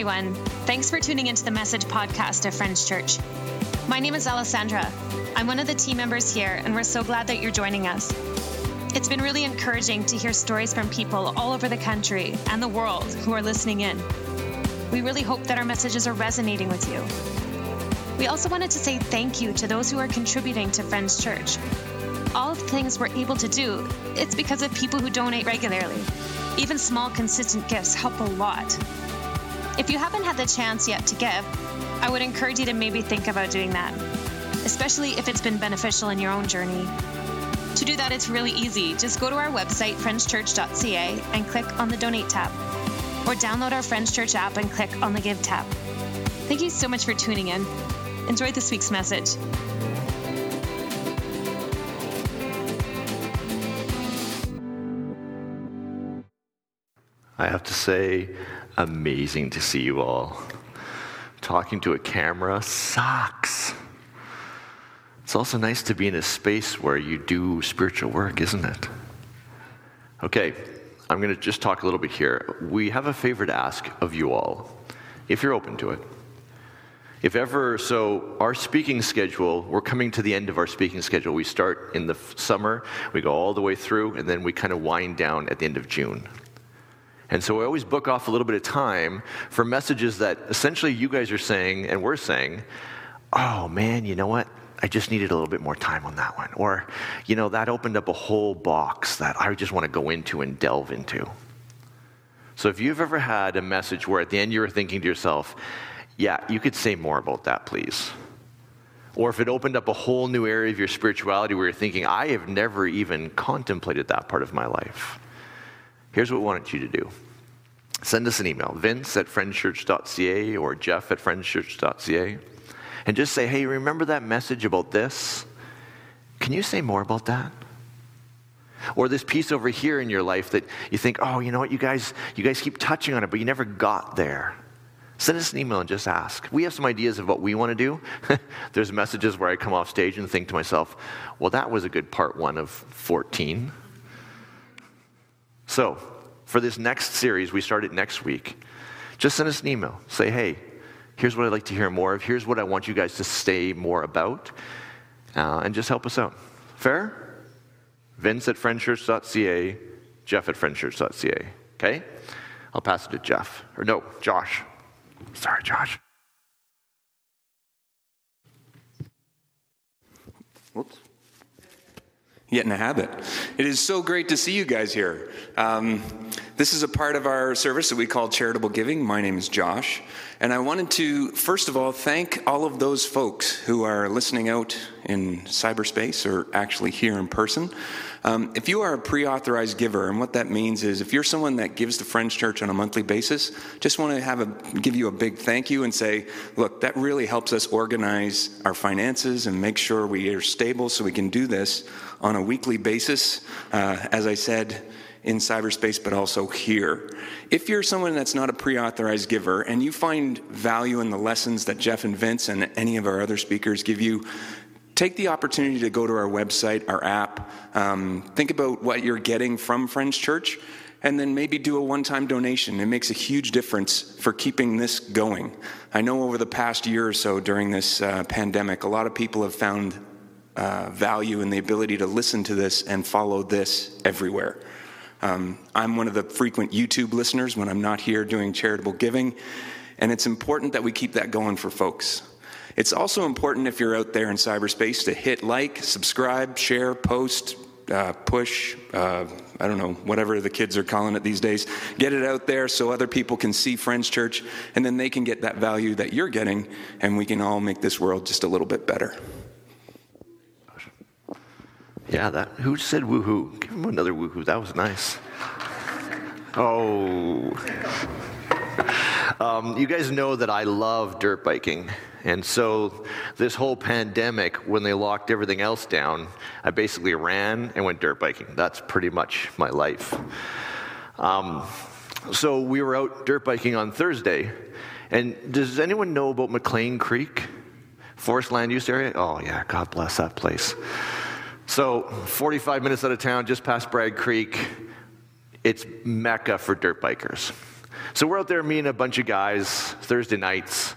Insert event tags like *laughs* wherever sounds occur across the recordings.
everyone. Thanks for tuning into the message podcast of Friends Church. My name is Alessandra. I'm one of the team members here, and we're so glad that you're joining us. It's been really encouraging to hear stories from people all over the country and the world who are listening in. We really hope that our messages are resonating with you. We also wanted to say thank you to those who are contributing to Friends Church. All the things we're able to do, it's because of people who donate regularly. Even small, consistent gifts help a lot. If you haven't had the chance yet to give, I would encourage you to maybe think about doing that, especially if it's been beneficial in your own journey. To do that, it's really easy. Just go to our website, friendschurch.ca, and click on the Donate tab. Or download our Friends Church app and click on the Give tab. Thank you so much for tuning in. Enjoy this week's message. I have to say, amazing to see you all. Talking to a camera sucks. It's also nice to be in a space where you do spiritual work, isn't it? Okay, I'm going to just talk a little bit here. We have a favor to ask of you all, if you're open to it. If ever, so our speaking schedule, we're coming to the end of our speaking schedule. We start in the summer, we go all the way through, and then we kind of wind down at the end of June. And so I always book off a little bit of time for messages that essentially you guys are saying and we're saying, oh man, you know what? I just needed a little bit more time on that one. Or, you know, that opened up a whole box that I just want to go into and delve into. So if you've ever had a message where at the end you were thinking to yourself, yeah, you could say more about that, please. Or if it opened up a whole new area of your spirituality where you're thinking, I have never even contemplated that part of my life Here's what we wanted you to do send us an email, vince at friendschurch.ca or jeff at friendschurch.ca, and just say, hey, remember that message about this? Can you say more about that? Or this piece over here in your life that you think, oh, you know what, you guys, you guys keep touching on it, but you never got there. Send us an email and just ask. We have some ideas of what we want to do. *laughs* There's messages where I come off stage and think to myself, well, that was a good part one of 14. So, for this next series, we start it next week. Just send us an email. Say, hey, here's what I'd like to hear more of. Here's what I want you guys to say more about. Uh, and just help us out. Fair? Vince at friendschurch.ca, Jeff at friendschurch.ca. Okay? I'll pass it to Jeff. Or no, Josh. Sorry, Josh. Whoops yet in a habit. It is so great to see you guys here. Um, this is a part of our service that we call charitable giving. My name is Josh, and I wanted to first of all thank all of those folks who are listening out in cyberspace or actually here in person. Um, if you are a pre authorized giver, and what that means is if you're someone that gives to Friends Church on a monthly basis, just want to have a, give you a big thank you and say, look, that really helps us organize our finances and make sure we are stable so we can do this on a weekly basis. Uh, as I said, in cyberspace, but also here. If you're someone that's not a pre authorized giver and you find value in the lessons that Jeff and Vince and any of our other speakers give you, take the opportunity to go to our website, our app, um, think about what you're getting from Friends Church, and then maybe do a one time donation. It makes a huge difference for keeping this going. I know over the past year or so during this uh, pandemic, a lot of people have found uh, value in the ability to listen to this and follow this everywhere. Um, I'm one of the frequent YouTube listeners when I'm not here doing charitable giving, and it's important that we keep that going for folks. It's also important if you're out there in cyberspace to hit like, subscribe, share, post, uh, push, uh, I don't know, whatever the kids are calling it these days. Get it out there so other people can see Friends Church, and then they can get that value that you're getting, and we can all make this world just a little bit better. Yeah, that. Who said woohoo? Give him another woohoo. That was nice. Oh. Um, you guys know that I love dirt biking. And so, this whole pandemic, when they locked everything else down, I basically ran and went dirt biking. That's pretty much my life. Um, so, we were out dirt biking on Thursday. And does anyone know about McLean Creek? Forest land use area? Oh, yeah, God bless that place. So, 45 minutes out of town, just past Bragg Creek, it's mecca for dirt bikers. So we're out there, me and a bunch of guys, Thursday nights.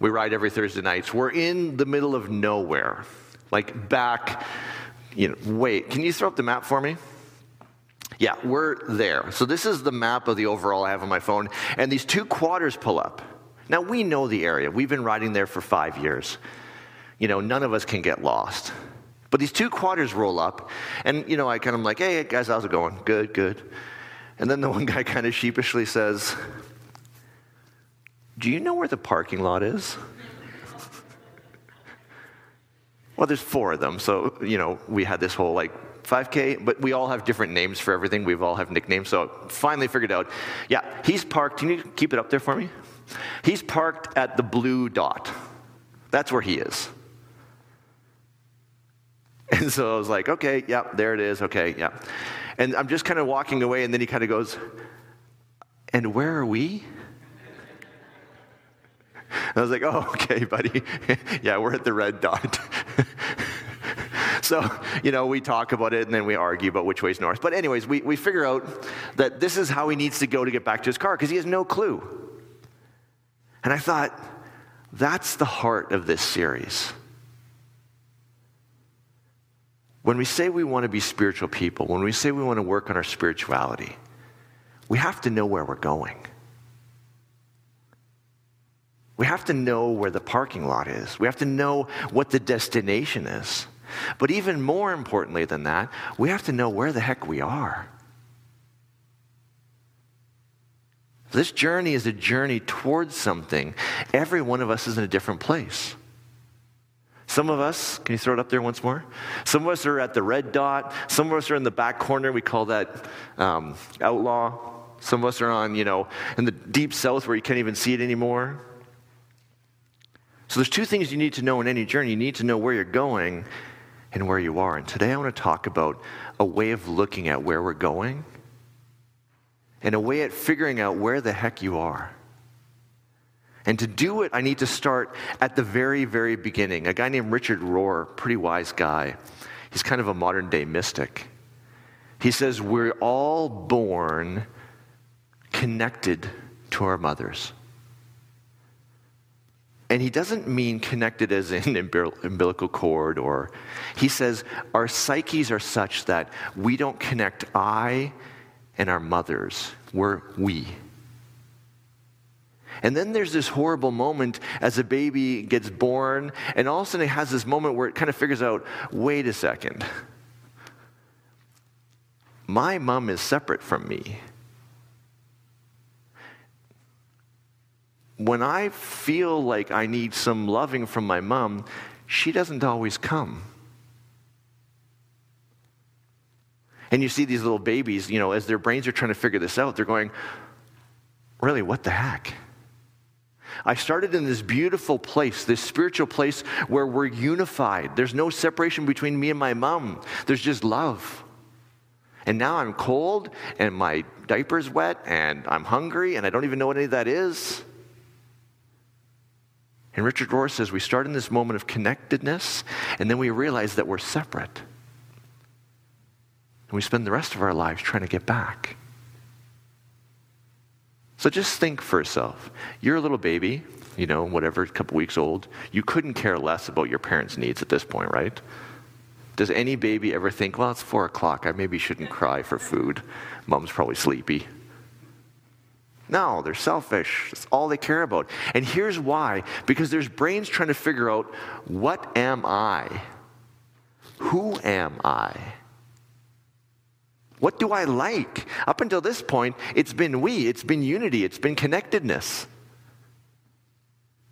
We ride every Thursday nights. We're in the middle of nowhere, like back, you know, wait, can you throw up the map for me? Yeah, we're there. So this is the map of the overall I have on my phone, and these two quarters pull up. Now we know the area. We've been riding there for five years. You know, none of us can get lost. But these two quarters roll up, and you know, I kind of like, hey guys, how's it going? Good, good. And then the *laughs* one guy kind of sheepishly says, Do you know where the parking lot is? *laughs* well, there's four of them, so you know, we had this whole like 5K, but we all have different names for everything. We've all have nicknames. So finally figured out, yeah, he's parked. Can you keep it up there for me? He's parked at the blue dot. That's where he is. *laughs* And so I was like, okay, yeah, there it is. Okay, yeah. And I'm just kind of walking away, and then he kind of goes, and where are we? *laughs* I was like, oh, okay, buddy. *laughs* yeah, we're at the red dot. so, you know, we talk about it and then we argue about which way's north. But, anyways, we, we figure out that this is how he needs to go to get back to his car because he has no clue. And I thought, that's the heart of this series. When we say we want to be spiritual people, when we say we want to work on our spirituality, we have to know where we're going. We have to know where the parking lot is. We have to know what the destination is. But even more importantly than that, we have to know where the heck we are. This journey is a journey towards something. Every one of us is in a different place. Some of us, can you throw it up there once more? Some of us are at the red dot. Some of us are in the back corner. We call that um, outlaw. Some of us are on, you know, in the deep south where you can't even see it anymore. So there's two things you need to know in any journey. You need to know where you're going and where you are. And today I want to talk about a way of looking at where we're going and a way at figuring out where the heck you are. And to do it, I need to start at the very, very beginning. A guy named Richard Rohr, pretty wise guy. He's kind of a modern day mystic. He says, We're all born connected to our mothers. And he doesn't mean connected as in umbilical cord, or he says our psyches are such that we don't connect I and our mothers. We're we. And then there's this horrible moment as a baby gets born, and all of a sudden it has this moment where it kind of figures out wait a second. My mom is separate from me. When I feel like I need some loving from my mom, she doesn't always come. And you see these little babies, you know, as their brains are trying to figure this out, they're going, really, what the heck? I started in this beautiful place, this spiritual place where we're unified. There's no separation between me and my mom, there's just love. And now I'm cold and my diaper's wet and I'm hungry and I don't even know what any of that is. And Richard Rohr says we start in this moment of connectedness and then we realize that we're separate. And we spend the rest of our lives trying to get back. So just think for yourself. You're a little baby, you know, whatever, a couple weeks old. You couldn't care less about your parents' needs at this point, right? Does any baby ever think, well, it's four o'clock, I maybe shouldn't cry for food? Mom's probably sleepy. No, they're selfish. That's all they care about. And here's why because there's brains trying to figure out what am I? Who am I? What do I like? Up until this point, it's been we, it's been unity, it's been connectedness.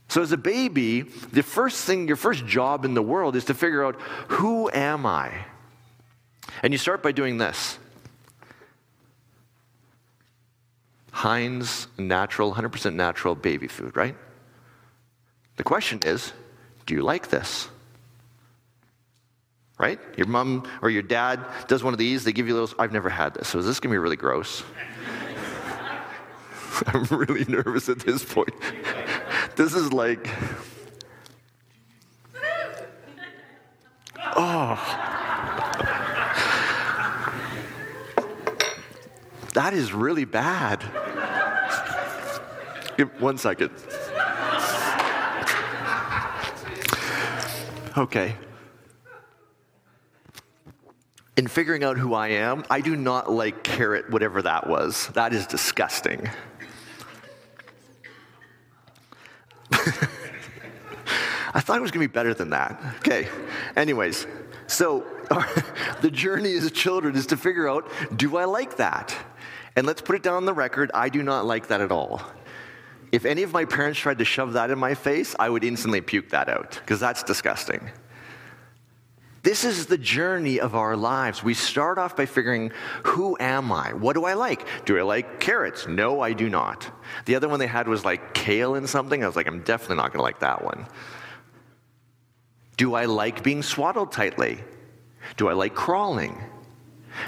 So, as a baby, the first thing, your first job in the world is to figure out who am I? And you start by doing this Heinz natural, 100% natural baby food, right? The question is do you like this? Right? Your mom or your dad does one of these, they give you those. I've never had this, so is this to be really gross? *laughs* I'm really nervous at this point. *laughs* this is like. *laughs* Oh. That is really bad. Give one second. Okay. In figuring out who I am, I do not like carrot, whatever that was. That is disgusting. *laughs* I thought it was going to be better than that. Okay. Anyways, so *laughs* the journey as children is to figure out do I like that? And let's put it down on the record I do not like that at all. If any of my parents tried to shove that in my face, I would instantly puke that out because that's disgusting. This is the journey of our lives. We start off by figuring, who am I? What do I like? Do I like carrots? No, I do not. The other one they had was like kale and something. I was like, I'm definitely not going to like that one. Do I like being swaddled tightly? Do I like crawling?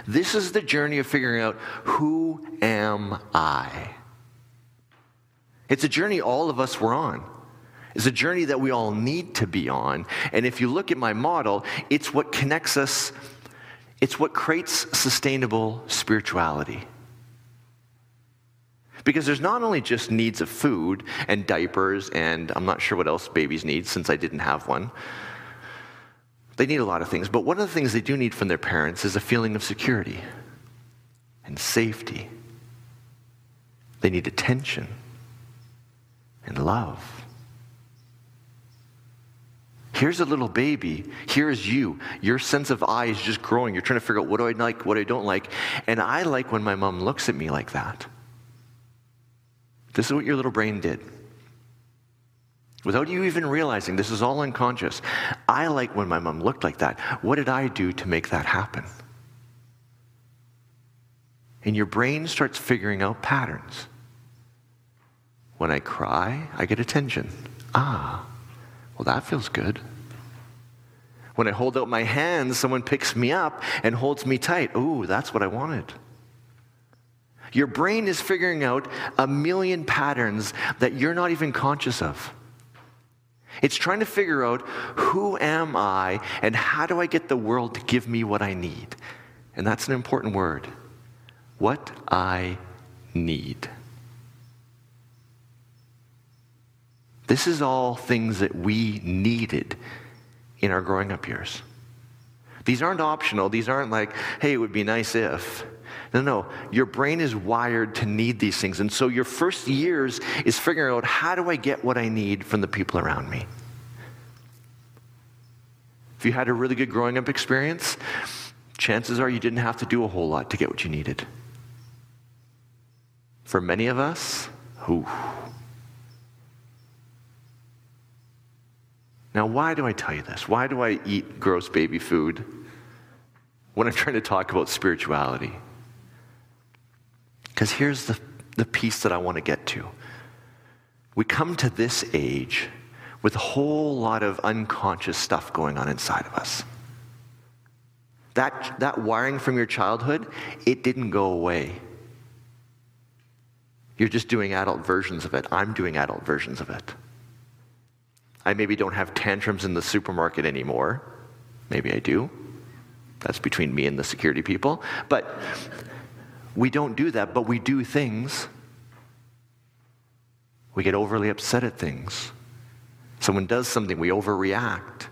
This is the journey of figuring out who am I? It's a journey all of us were on. It's a journey that we all need to be on. And if you look at my model, it's what connects us, it's what creates sustainable spirituality. Because there's not only just needs of food and diapers, and I'm not sure what else babies need since I didn't have one. They need a lot of things, but one of the things they do need from their parents is a feeling of security and safety. They need attention and love. Here's a little baby. Here's you. Your sense of I is just growing. You're trying to figure out what do I like, what I don't like. And I like when my mom looks at me like that. This is what your little brain did. Without you even realizing, this is all unconscious. I like when my mom looked like that. What did I do to make that happen? And your brain starts figuring out patterns. When I cry, I get attention. Ah, well, that feels good. When I hold out my hands, someone picks me up and holds me tight. Ooh, that's what I wanted. Your brain is figuring out a million patterns that you're not even conscious of. It's trying to figure out who am I and how do I get the world to give me what I need? And that's an important word. What I need. This is all things that we needed in our growing up years. These aren't optional. These aren't like, hey, it would be nice if. No, no. Your brain is wired to need these things. And so your first years is figuring out how do I get what I need from the people around me? If you had a really good growing up experience, chances are you didn't have to do a whole lot to get what you needed. For many of us, whew, Now, why do I tell you this? Why do I eat gross baby food when I'm trying to talk about spirituality? Because here's the, the piece that I want to get to. We come to this age with a whole lot of unconscious stuff going on inside of us. That, that wiring from your childhood, it didn't go away. You're just doing adult versions of it. I'm doing adult versions of it. I maybe don't have tantrums in the supermarket anymore. Maybe I do. That's between me and the security people. But we don't do that, but we do things. We get overly upset at things. Someone does something, we overreact.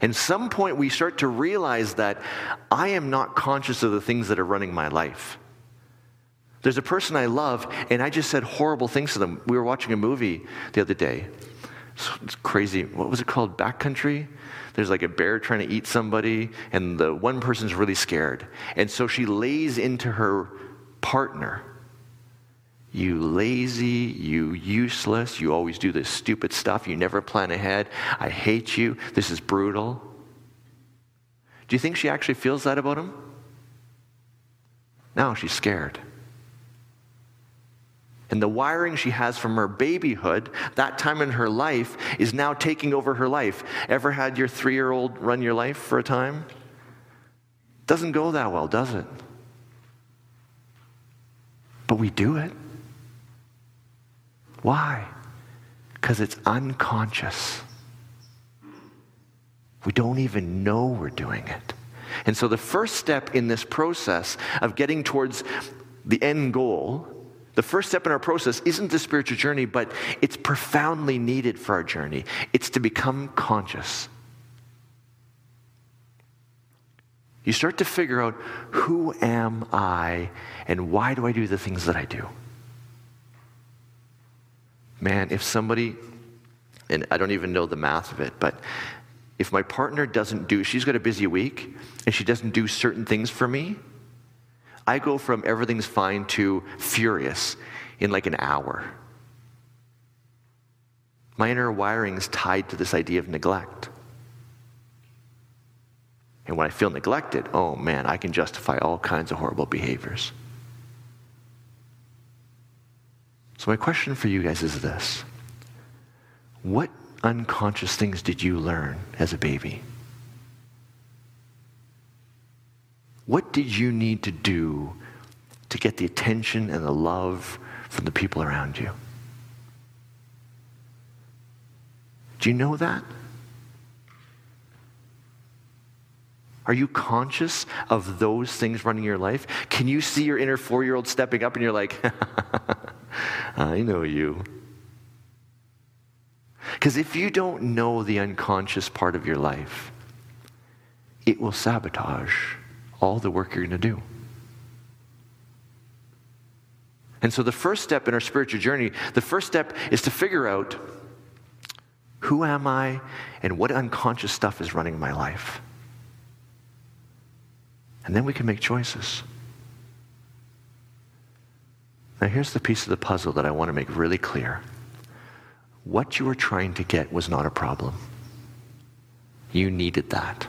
And some point, we start to realize that I am not conscious of the things that are running my life. There's a person I love, and I just said horrible things to them. We were watching a movie the other day. It's crazy. What was it called? Backcountry? There's like a bear trying to eat somebody, and the one person's really scared. And so she lays into her partner. You lazy, you useless, you always do this stupid stuff, you never plan ahead. I hate you. This is brutal. Do you think she actually feels that about him? No, she's scared. And the wiring she has from her babyhood, that time in her life, is now taking over her life. Ever had your three year old run your life for a time? Doesn't go that well, does it? But we do it. Why? Because it's unconscious. We don't even know we're doing it. And so, the first step in this process of getting towards the end goal The first step in our process isn't the spiritual journey, but it's profoundly needed for our journey. It's to become conscious. You start to figure out who am I and why do I do the things that I do? Man, if somebody, and I don't even know the math of it, but if my partner doesn't do, she's got a busy week and she doesn't do certain things for me, I go from everything's fine to furious in like an hour. My inner wiring is tied to this idea of neglect. And when I feel neglected, oh man, I can justify all kinds of horrible behaviors. So, my question for you guys is this What unconscious things did you learn as a baby? What did you need to do to get the attention and the love from the people around you? Do you know that? Are you conscious of those things running your life? Can you see your inner four year old stepping up and you're like, *laughs* I know you? Because if you don't know the unconscious part of your life, it will sabotage all the work you're going to do. And so, the first step in our spiritual journey, the first step is to figure out who am I and what unconscious stuff is running my life. And then we can make choices. Now, here's the piece of the puzzle that I want to make really clear. What you were trying to get was not a problem. You needed that.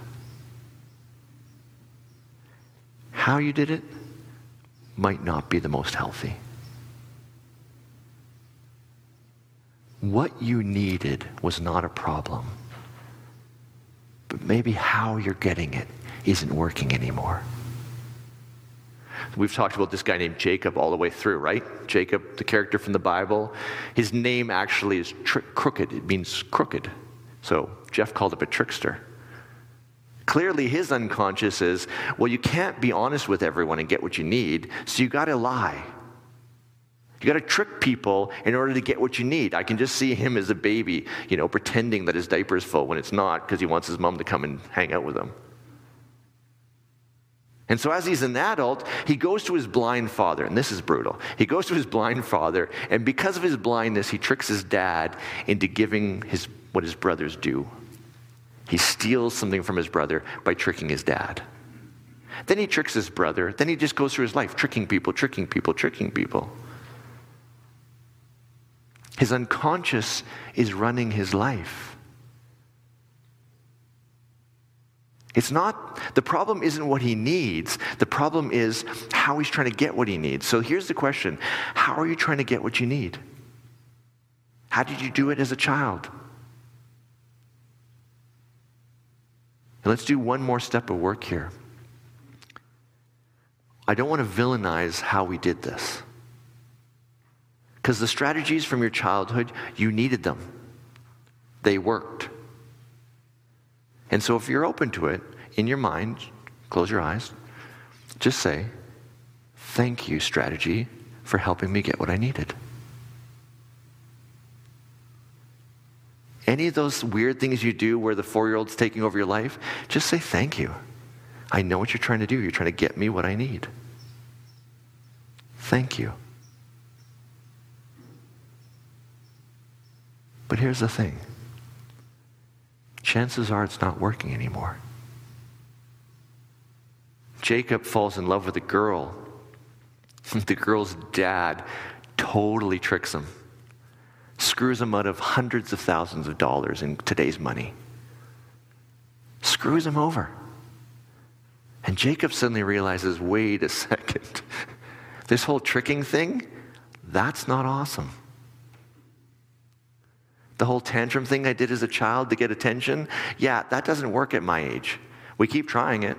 How you did it might not be the most healthy. What you needed was not a problem, but maybe how you're getting it isn't working anymore. We've talked about this guy named Jacob all the way through, right? Jacob, the character from the Bible. His name actually is tri- crooked, it means crooked. So Jeff called him a trickster. Clearly, his unconscious is well, you can't be honest with everyone and get what you need, so you got to lie. You got to trick people in order to get what you need. I can just see him as a baby, you know, pretending that his diaper is full when it's not because he wants his mom to come and hang out with him. And so, as he's an adult, he goes to his blind father, and this is brutal. He goes to his blind father, and because of his blindness, he tricks his dad into giving his, what his brothers do he steals something from his brother by tricking his dad. Then he tricks his brother. Then he just goes through his life tricking people, tricking people, tricking people. His unconscious is running his life. It's not, the problem isn't what he needs. The problem is how he's trying to get what he needs. So here's the question How are you trying to get what you need? How did you do it as a child? And let's do one more step of work here. I don't want to villainize how we did this. Because the strategies from your childhood, you needed them. They worked. And so if you're open to it, in your mind, close your eyes, just say, Thank you, strategy, for helping me get what I needed. Any of those weird things you do where the four year old's taking over your life, just say thank you. I know what you're trying to do. You're trying to get me what I need. Thank you. But here's the thing chances are it's not working anymore. Jacob falls in love with a girl. *laughs* the girl's dad totally tricks him screws him out of hundreds of thousands of dollars in today's money. Screws him over. And Jacob suddenly realizes wait a second. *laughs* this whole tricking thing, that's not awesome. The whole tantrum thing I did as a child to get attention, yeah, that doesn't work at my age. We keep trying it.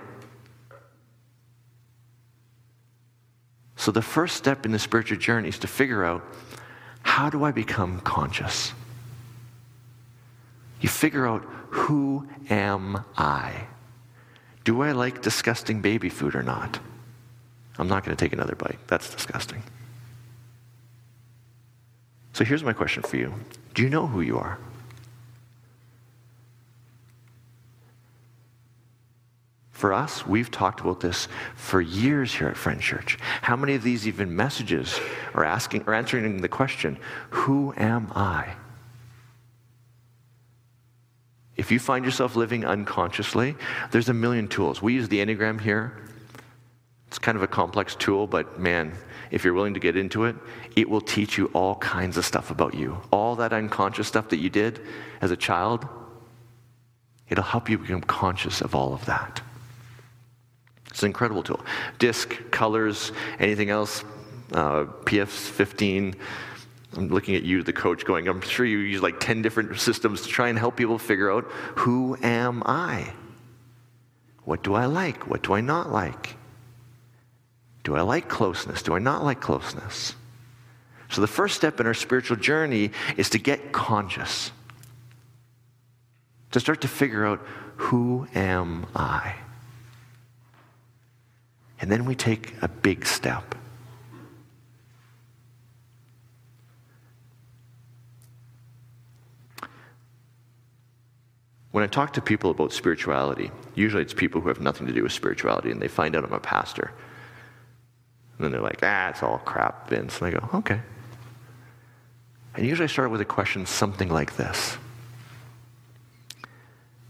So, the first step in the spiritual journey is to figure out how do I become conscious? You figure out who am I? Do I like disgusting baby food or not? I'm not going to take another bite. That's disgusting. So here's my question for you Do you know who you are? For us, we've talked about this for years here at Friend Church. How many of these even messages are asking or answering the question, Who am I? If you find yourself living unconsciously, there's a million tools. We use the Enneagram here. It's kind of a complex tool, but man, if you're willing to get into it, it will teach you all kinds of stuff about you. All that unconscious stuff that you did as a child, it'll help you become conscious of all of that. An incredible tool. Disc, colors, anything else, uh, PF 15. I'm looking at you, the coach, going, I'm sure you use like 10 different systems to try and help people figure out who am I? What do I like? What do I not like? Do I like closeness? Do I not like closeness? So, the first step in our spiritual journey is to get conscious, to start to figure out who am I? And then we take a big step. When I talk to people about spirituality, usually it's people who have nothing to do with spirituality and they find out I'm a pastor. And then they're like, ah, it's all crap, Vince. And I go, okay. And usually I start with a question something like this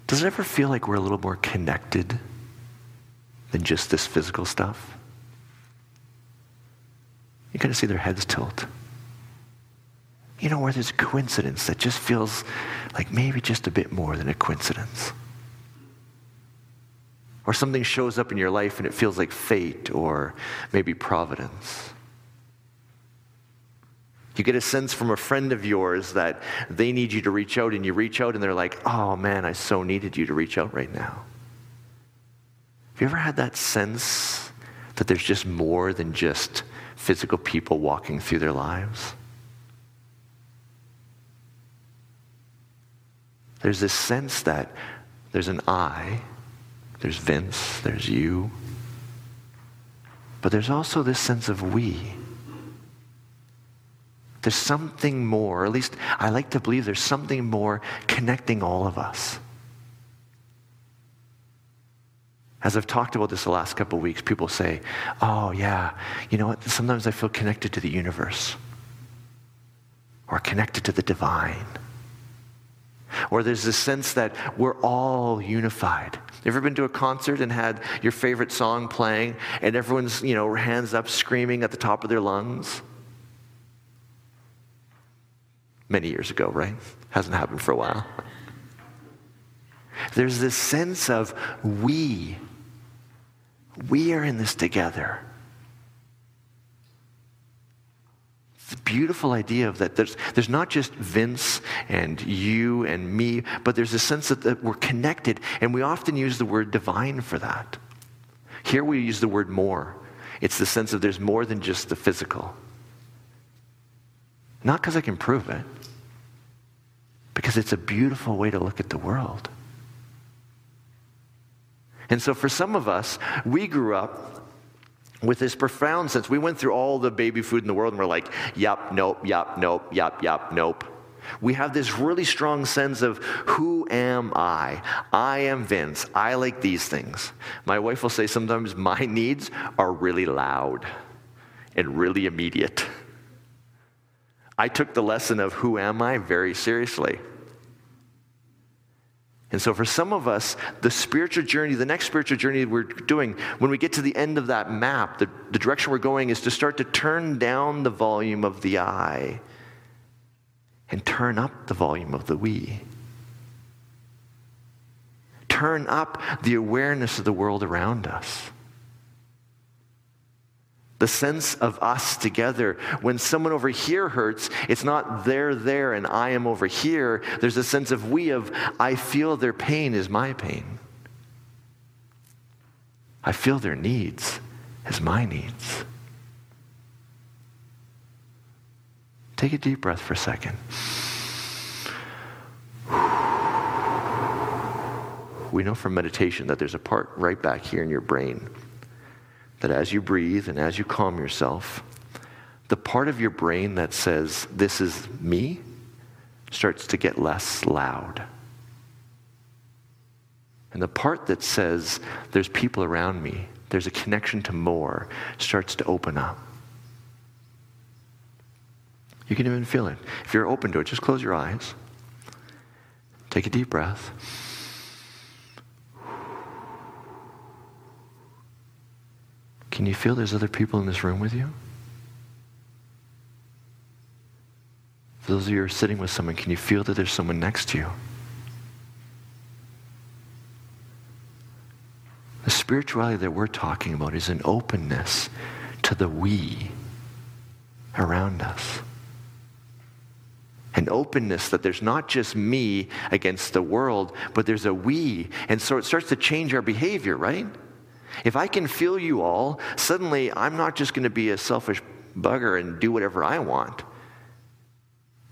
Does it ever feel like we're a little more connected than just this physical stuff. You kind of see their heads tilt. You know, where there's a coincidence that just feels like maybe just a bit more than a coincidence. Or something shows up in your life and it feels like fate or maybe providence. You get a sense from a friend of yours that they need you to reach out, and you reach out, and they're like, oh man, I so needed you to reach out right now. Have you ever had that sense that there's just more than just physical people walking through their lives? There's this sense that there's an I, there's Vince, there's you, but there's also this sense of we. There's something more, at least I like to believe there's something more connecting all of us. As I've talked about this the last couple of weeks, people say, oh, yeah, you know what? Sometimes I feel connected to the universe or connected to the divine. Or there's this sense that we're all unified. Ever been to a concert and had your favorite song playing and everyone's, you know, hands up screaming at the top of their lungs? Many years ago, right? Hasn't happened for a while. There's this sense of we we are in this together. It's a beautiful idea of that there's, there's not just Vince and you and me, but there's a sense that, that we're connected, and we often use the word divine for that. Here we use the word more. It's the sense of there's more than just the physical. Not because I can prove it, because it's a beautiful way to look at the world. And so for some of us, we grew up with this profound sense. We went through all the baby food in the world and we're like, yup, nope, yup, nope, yup, yup, nope. We have this really strong sense of who am I? I am Vince. I like these things. My wife will say sometimes my needs are really loud and really immediate. I took the lesson of who am I very seriously. And so, for some of us, the spiritual journey, the next spiritual journey we're doing, when we get to the end of that map, the, the direction we're going is to start to turn down the volume of the I and turn up the volume of the we. Turn up the awareness of the world around us the sense of us together. When someone over here hurts, it's not they're there and I am over here. There's a sense of we, of I feel their pain is my pain. I feel their needs as my needs. Take a deep breath for a second. We know from meditation that there's a part right back here in your brain that as you breathe and as you calm yourself, the part of your brain that says, This is me, starts to get less loud. And the part that says, There's people around me, there's a connection to more, starts to open up. You can even feel it. If you're open to it, just close your eyes. Take a deep breath. Can you feel there's other people in this room with you? For those of you who are sitting with someone, can you feel that there's someone next to you? The spirituality that we're talking about is an openness to the we around us. An openness that there's not just me against the world, but there's a we. And so it starts to change our behavior, right? If I can feel you all, suddenly I'm not just going to be a selfish bugger and do whatever I want.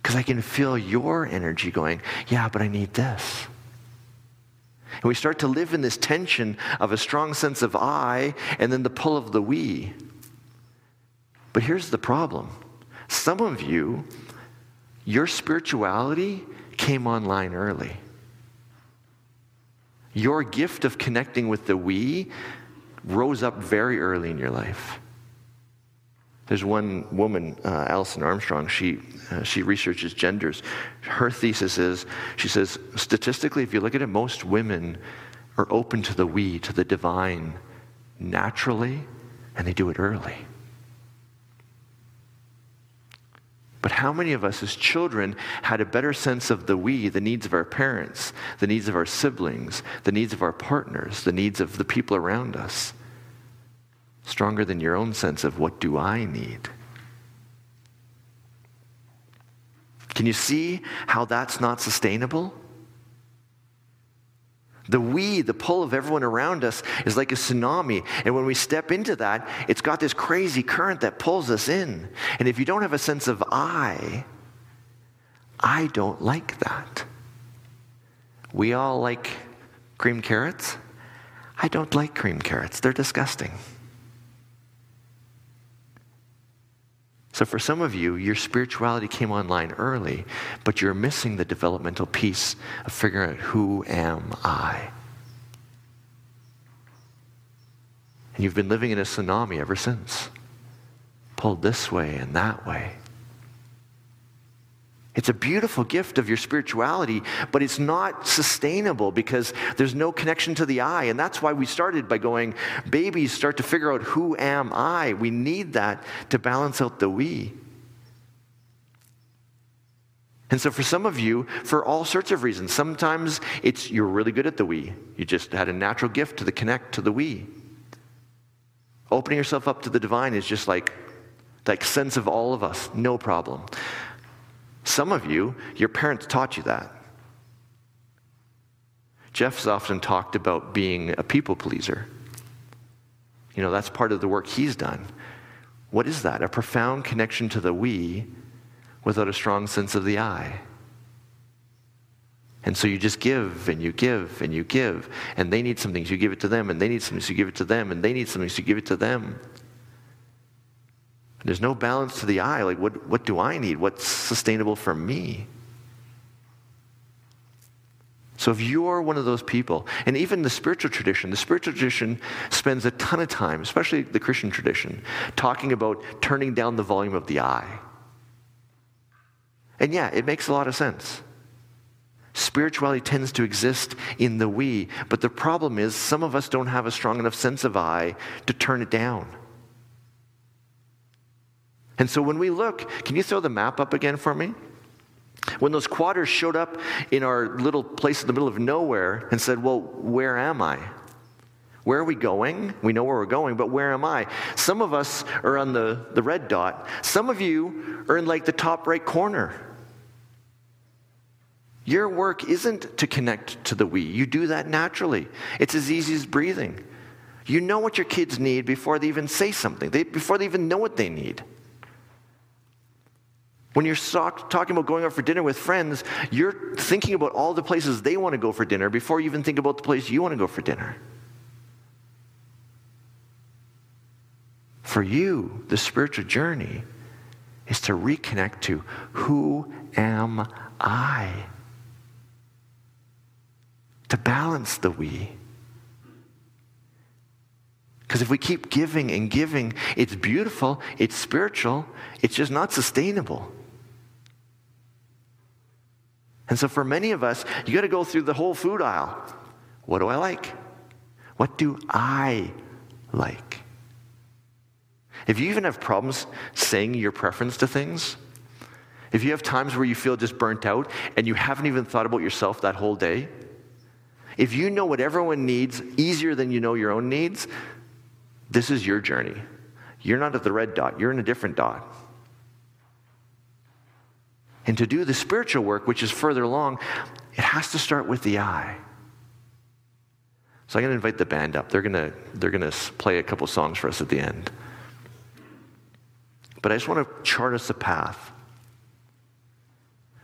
Because I can feel your energy going, yeah, but I need this. And we start to live in this tension of a strong sense of I and then the pull of the we. But here's the problem some of you, your spirituality came online early. Your gift of connecting with the we rose up very early in your life. There's one woman, uh, Alison Armstrong, she, uh, she researches genders. Her thesis is she says, statistically, if you look at it, most women are open to the we, to the divine, naturally, and they do it early. But how many of us as children had a better sense of the we, the needs of our parents, the needs of our siblings, the needs of our partners, the needs of the people around us? stronger than your own sense of what do I need. Can you see how that's not sustainable? The we, the pull of everyone around us, is like a tsunami. And when we step into that, it's got this crazy current that pulls us in. And if you don't have a sense of I, I don't like that. We all like cream carrots. I don't like cream carrots, they're disgusting. So, for some of you, your spirituality came online early, but you're missing the developmental piece of figuring out who am I? And you've been living in a tsunami ever since, pulled this way and that way. It's a beautiful gift of your spirituality, but it's not sustainable because there's no connection to the I. And that's why we started by going, babies start to figure out who am I. We need that to balance out the we. And so, for some of you, for all sorts of reasons, sometimes it's you're really good at the we. You just had a natural gift to the connect to the we. Opening yourself up to the divine is just like that sense of all of us, no problem. Some of you, your parents taught you that. Jeff's often talked about being a people pleaser. You know, that's part of the work he's done. What is that? A profound connection to the we without a strong sense of the I. And so you just give and you give and you give, and they need something, so you give it to them, and they need something, so you give it to them, and they need something, so you give it to them. There's no balance to the I. Like, what, what do I need? What's sustainable for me? So, if you're one of those people, and even the spiritual tradition, the spiritual tradition spends a ton of time, especially the Christian tradition, talking about turning down the volume of the I. And yeah, it makes a lot of sense. Spirituality tends to exist in the we, but the problem is some of us don't have a strong enough sense of I to turn it down. And so when we look, can you throw the map up again for me? When those quaders showed up in our little place in the middle of nowhere and said, Well, where am I? Where are we going? We know where we're going, but where am I? Some of us are on the, the red dot. Some of you are in like the top right corner. Your work isn't to connect to the we. You do that naturally. It's as easy as breathing. You know what your kids need before they even say something, they, before they even know what they need. When you're talking about going out for dinner with friends, you're thinking about all the places they want to go for dinner before you even think about the place you want to go for dinner. For you, the spiritual journey is to reconnect to who am I? To balance the we. Because if we keep giving and giving, it's beautiful, it's spiritual, it's just not sustainable. And so for many of us, you got to go through the whole food aisle. What do I like? What do I like? If you even have problems saying your preference to things, if you have times where you feel just burnt out and you haven't even thought about yourself that whole day, if you know what everyone needs easier than you know your own needs, this is your journey. You're not at the red dot, you're in a different dot. And to do the spiritual work, which is further along, it has to start with the I. So I'm going to invite the band up. They're going to, they're going to play a couple songs for us at the end. But I just want to chart us a path.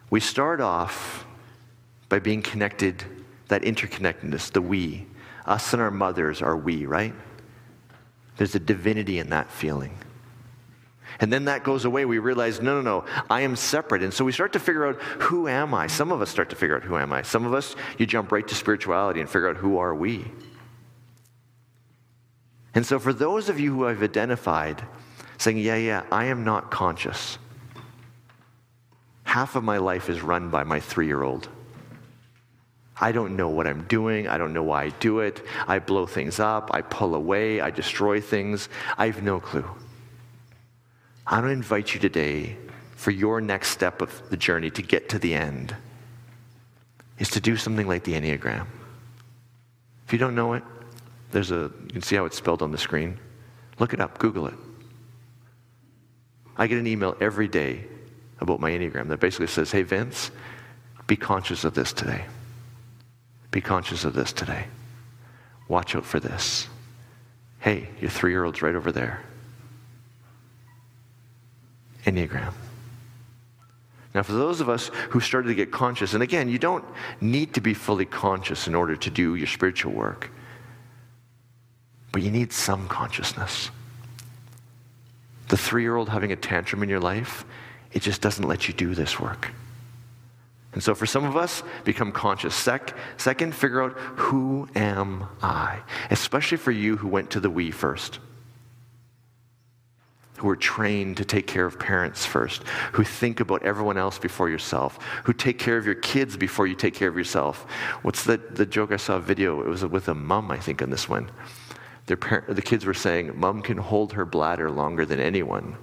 We start off by being connected, that interconnectedness, the we. Us and our mothers are we, right? There's a divinity in that feeling. And then that goes away. We realize, no, no, no, I am separate. And so we start to figure out, who am I? Some of us start to figure out, who am I? Some of us, you jump right to spirituality and figure out, who are we? And so for those of you who have identified, saying, yeah, yeah, I am not conscious. Half of my life is run by my three year old. I don't know what I'm doing. I don't know why I do it. I blow things up. I pull away. I destroy things. I have no clue. I want to invite you today for your next step of the journey to get to the end is to do something like the Enneagram. If you don't know it, there's a, you can see how it's spelled on the screen. Look it up, Google it. I get an email every day about my Enneagram that basically says, Hey, Vince, be conscious of this today. Be conscious of this today. Watch out for this. Hey, your three year old's right over there. Enneagram. Now, for those of us who started to get conscious, and again, you don't need to be fully conscious in order to do your spiritual work, but you need some consciousness. The three year old having a tantrum in your life, it just doesn't let you do this work. And so, for some of us, become conscious. Sec- second, figure out who am I? Especially for you who went to the we first, who are trained to take care of parents first, who think about everyone else before yourself, who take care of your kids before you take care of yourself. What's the, the joke I saw a video? It was with a mom, I think, on this one. Their par- the kids were saying, Mom can hold her bladder longer than anyone.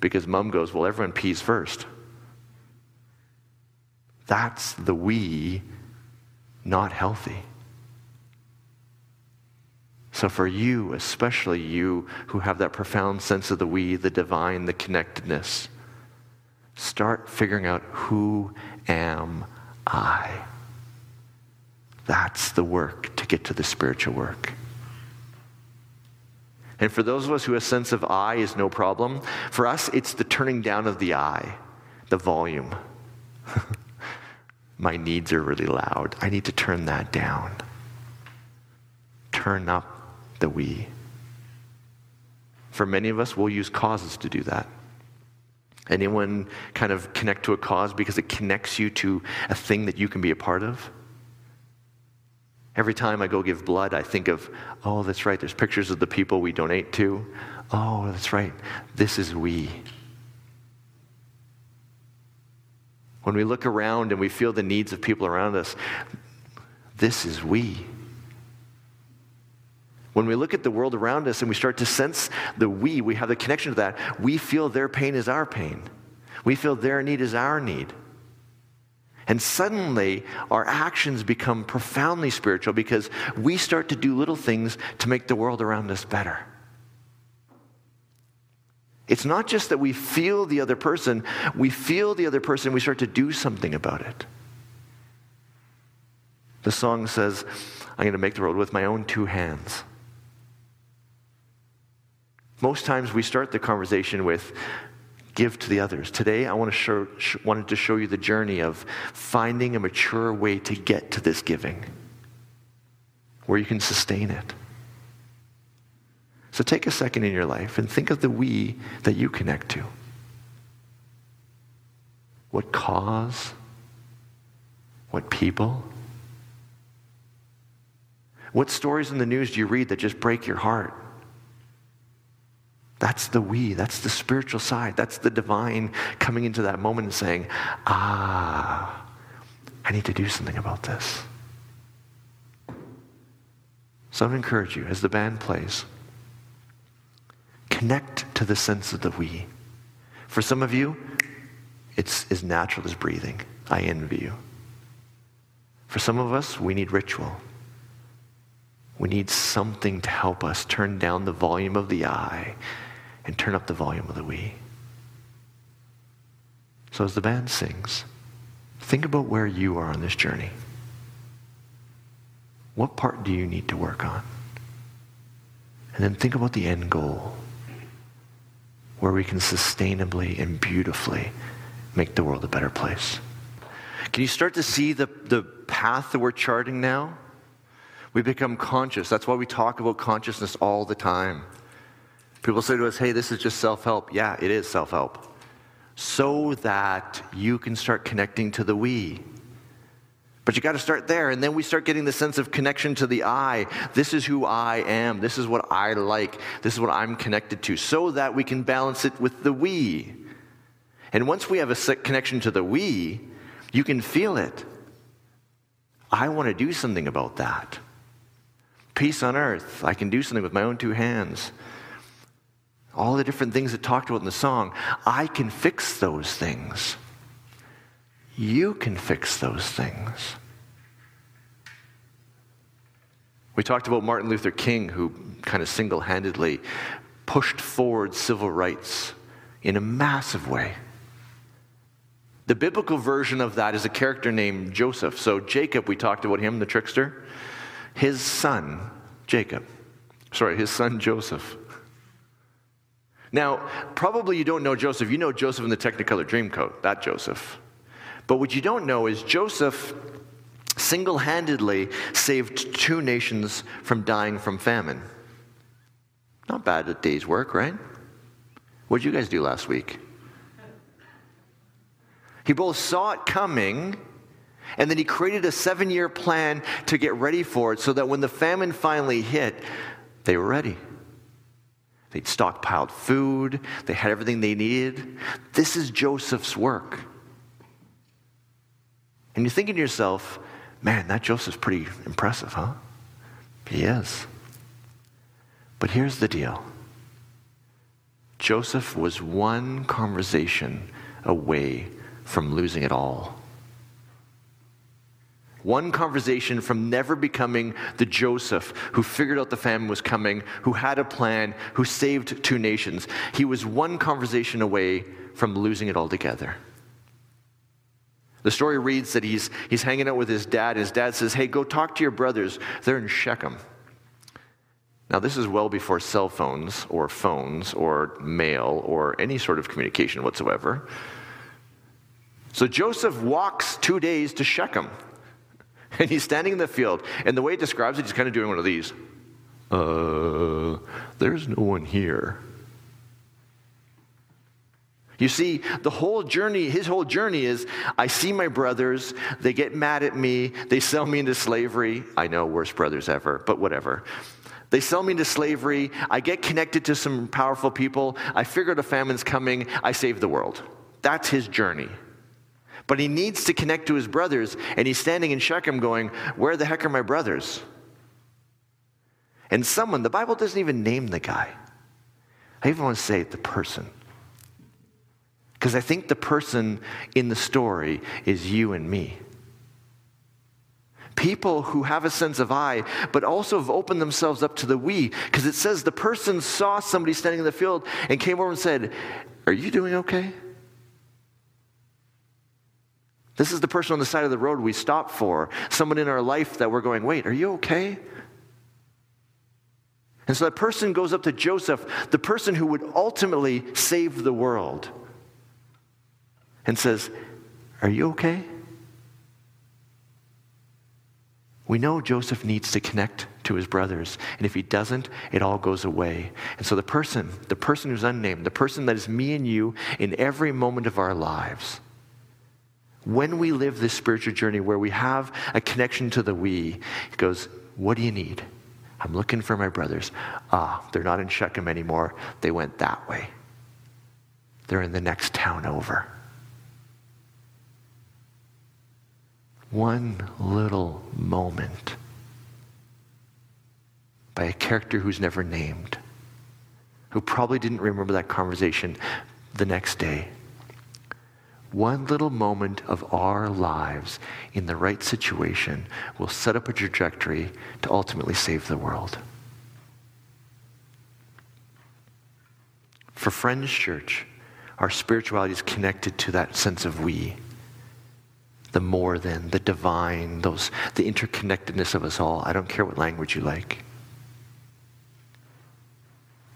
Because mom goes, Well, everyone pees first. That's the we not healthy. So, for you, especially you who have that profound sense of the we, the divine, the connectedness, start figuring out who am I? That's the work to get to the spiritual work. And for those of us who a sense of I is no problem, for us, it's the turning down of the I, the volume. *laughs* My needs are really loud. I need to turn that down. Turn up the we. For many of us, we'll use causes to do that. Anyone kind of connect to a cause because it connects you to a thing that you can be a part of? Every time I go give blood, I think of, oh, that's right, there's pictures of the people we donate to. Oh, that's right, this is we. When we look around and we feel the needs of people around us, this is we. When we look at the world around us and we start to sense the we, we have the connection to that, we feel their pain is our pain. We feel their need is our need. And suddenly, our actions become profoundly spiritual because we start to do little things to make the world around us better. It's not just that we feel the other person, we feel the other person, we start to do something about it. The song says, I'm going to make the world with my own two hands. Most times we start the conversation with, give to the others. Today, I want to show, sh- wanted to show you the journey of finding a mature way to get to this giving where you can sustain it. So take a second in your life and think of the we that you connect to. What cause? What people? What stories in the news do you read that just break your heart? That's the we. That's the spiritual side. That's the divine coming into that moment and saying, ah, I need to do something about this. So I encourage you as the band plays, connect to the sense of the we. For some of you, it's as natural as breathing. I envy you. For some of us, we need ritual. We need something to help us turn down the volume of the I and turn up the volume of the we. So as the band sings, think about where you are on this journey. What part do you need to work on? And then think about the end goal, where we can sustainably and beautifully make the world a better place. Can you start to see the, the path that we're charting now? We become conscious. That's why we talk about consciousness all the time. People say to us, hey, this is just self help. Yeah, it is self help. So that you can start connecting to the we. But you got to start there, and then we start getting the sense of connection to the I. This is who I am. This is what I like. This is what I'm connected to, so that we can balance it with the we. And once we have a connection to the we, you can feel it. I want to do something about that peace on earth. I can do something with my own two hands. All the different things that talked about in the song, I can fix those things. You can fix those things. We talked about Martin Luther King, who kind of single handedly pushed forward civil rights in a massive way. The biblical version of that is a character named Joseph. So, Jacob, we talked about him, the trickster his son, Jacob. Sorry, his son, Joseph. Now, probably you don't know Joseph. You know Joseph in the Technicolor Dreamcoat, that Joseph. But what you don't know is Joseph single handedly saved two nations from dying from famine. Not bad a day's work, right? What did you guys do last week? He both saw it coming and then he created a seven year plan to get ready for it so that when the famine finally hit, they were ready. They'd stockpiled food, they had everything they needed. This is Joseph's work. And you're thinking to yourself, man, that Joseph's pretty impressive, huh? He is. But here's the deal Joseph was one conversation away from losing it all. One conversation from never becoming the Joseph who figured out the famine was coming, who had a plan, who saved two nations. He was one conversation away from losing it altogether. The story reads that he's, he's hanging out with his dad. His dad says, Hey, go talk to your brothers. They're in Shechem. Now, this is well before cell phones or phones or mail or any sort of communication whatsoever. So Joseph walks two days to Shechem. *laughs* And he's standing in the field, and the way it describes it, he's kind of doing one of these. Uh, there's no one here. You see, the whole journey, his whole journey is I see my brothers, they get mad at me, they sell me into slavery. I know, worst brothers ever, but whatever. They sell me into slavery. I get connected to some powerful people. I figure out a famine's coming. I save the world. That's his journey. But he needs to connect to his brothers, and he's standing in Shechem going, Where the heck are my brothers? And someone, the Bible doesn't even name the guy. I even want to say the person. Because I think the person in the story is you and me. People who have a sense of I, but also have opened themselves up to the we. Because it says the person saw somebody standing in the field and came over and said, Are you doing okay? This is the person on the side of the road we stop for, someone in our life that we're going, wait, are you okay? And so that person goes up to Joseph, the person who would ultimately save the world, and says, Are you okay? We know Joseph needs to connect to his brothers, and if he doesn't, it all goes away. And so the person, the person who's unnamed, the person that is me and you in every moment of our lives, When we live this spiritual journey where we have a connection to the we, he goes, What do you need? I'm looking for my brothers. Ah, they're not in Shechem anymore. They went that way. They're in the next town over. One little moment by a character who's never named, who probably didn't remember that conversation the next day. One little moment of our lives in the right situation will set up a trajectory to ultimately save the world. For Friends Church, our spirituality is connected to that sense of we, the more than, the divine, those, the interconnectedness of us all. I don't care what language you like.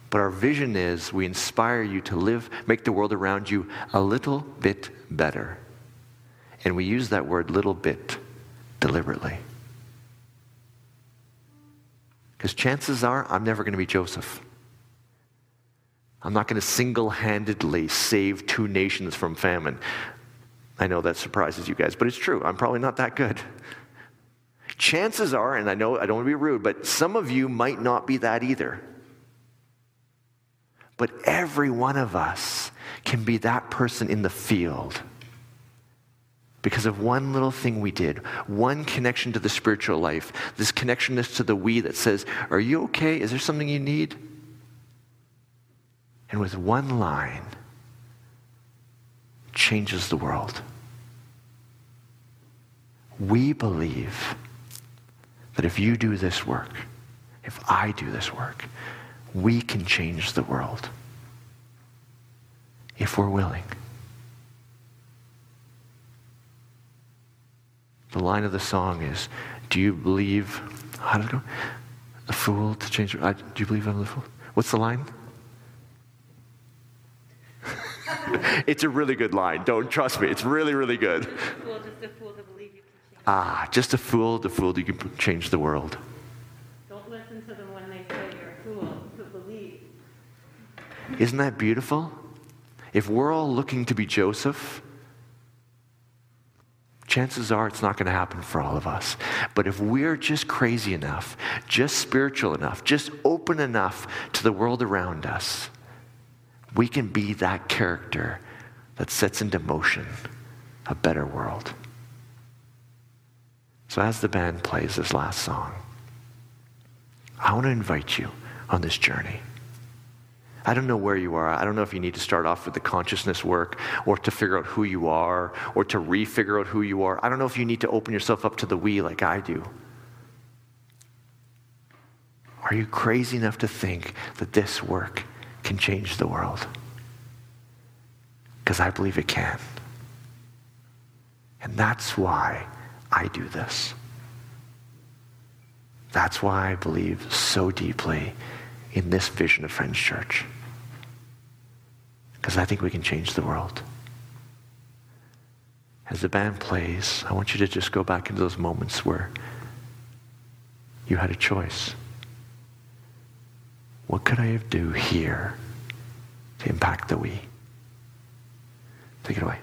But our vision is we inspire you to live, make the world around you a little bit better. And we use that word little bit deliberately. Because chances are I'm never going to be Joseph. I'm not going to single handedly save two nations from famine. I know that surprises you guys, but it's true. I'm probably not that good. Chances are, and I know I don't want to be rude, but some of you might not be that either. But every one of us can be that person in the field because of one little thing we did, one connection to the spiritual life, this connectionness to the we that says, Are you okay? Is there something you need? And with one line, changes the world. We believe that if you do this work, if I do this work, we can change the world if we're willing. The line of the song is Do you believe, how did it go? A fool to change, I, do you believe I'm the fool? What's the line? *laughs* it's a really good line. Don't trust me. It's really, really good. Ah, just a fool to fool you can change the world. Don't listen to them when they say you're a fool to believe. Isn't that beautiful? If we're all looking to be Joseph, chances are it's not going to happen for all of us. But if we're just crazy enough, just spiritual enough, just open enough to the world around us, we can be that character that sets into motion a better world. So, as the band plays this last song, I want to invite you on this journey. I don't know where you are. I don't know if you need to start off with the consciousness work or to figure out who you are or to refigure out who you are. I don't know if you need to open yourself up to the we like I do. Are you crazy enough to think that this work can change the world? Because I believe it can. And that's why I do this. That's why I believe so deeply in this vision of Friends Church. Because I think we can change the world. As the band plays, I want you to just go back into those moments where you had a choice. What could I have do here to impact the we? Take it away.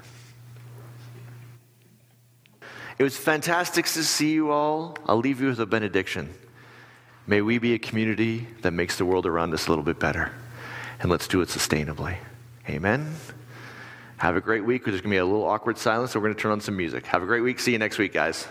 It was fantastic to see you all. I'll leave you with a benediction. May we be a community that makes the world around us a little bit better. And let's do it sustainably. Amen. Have a great week. There's going to be a little awkward silence, so we're going to turn on some music. Have a great week. See you next week, guys.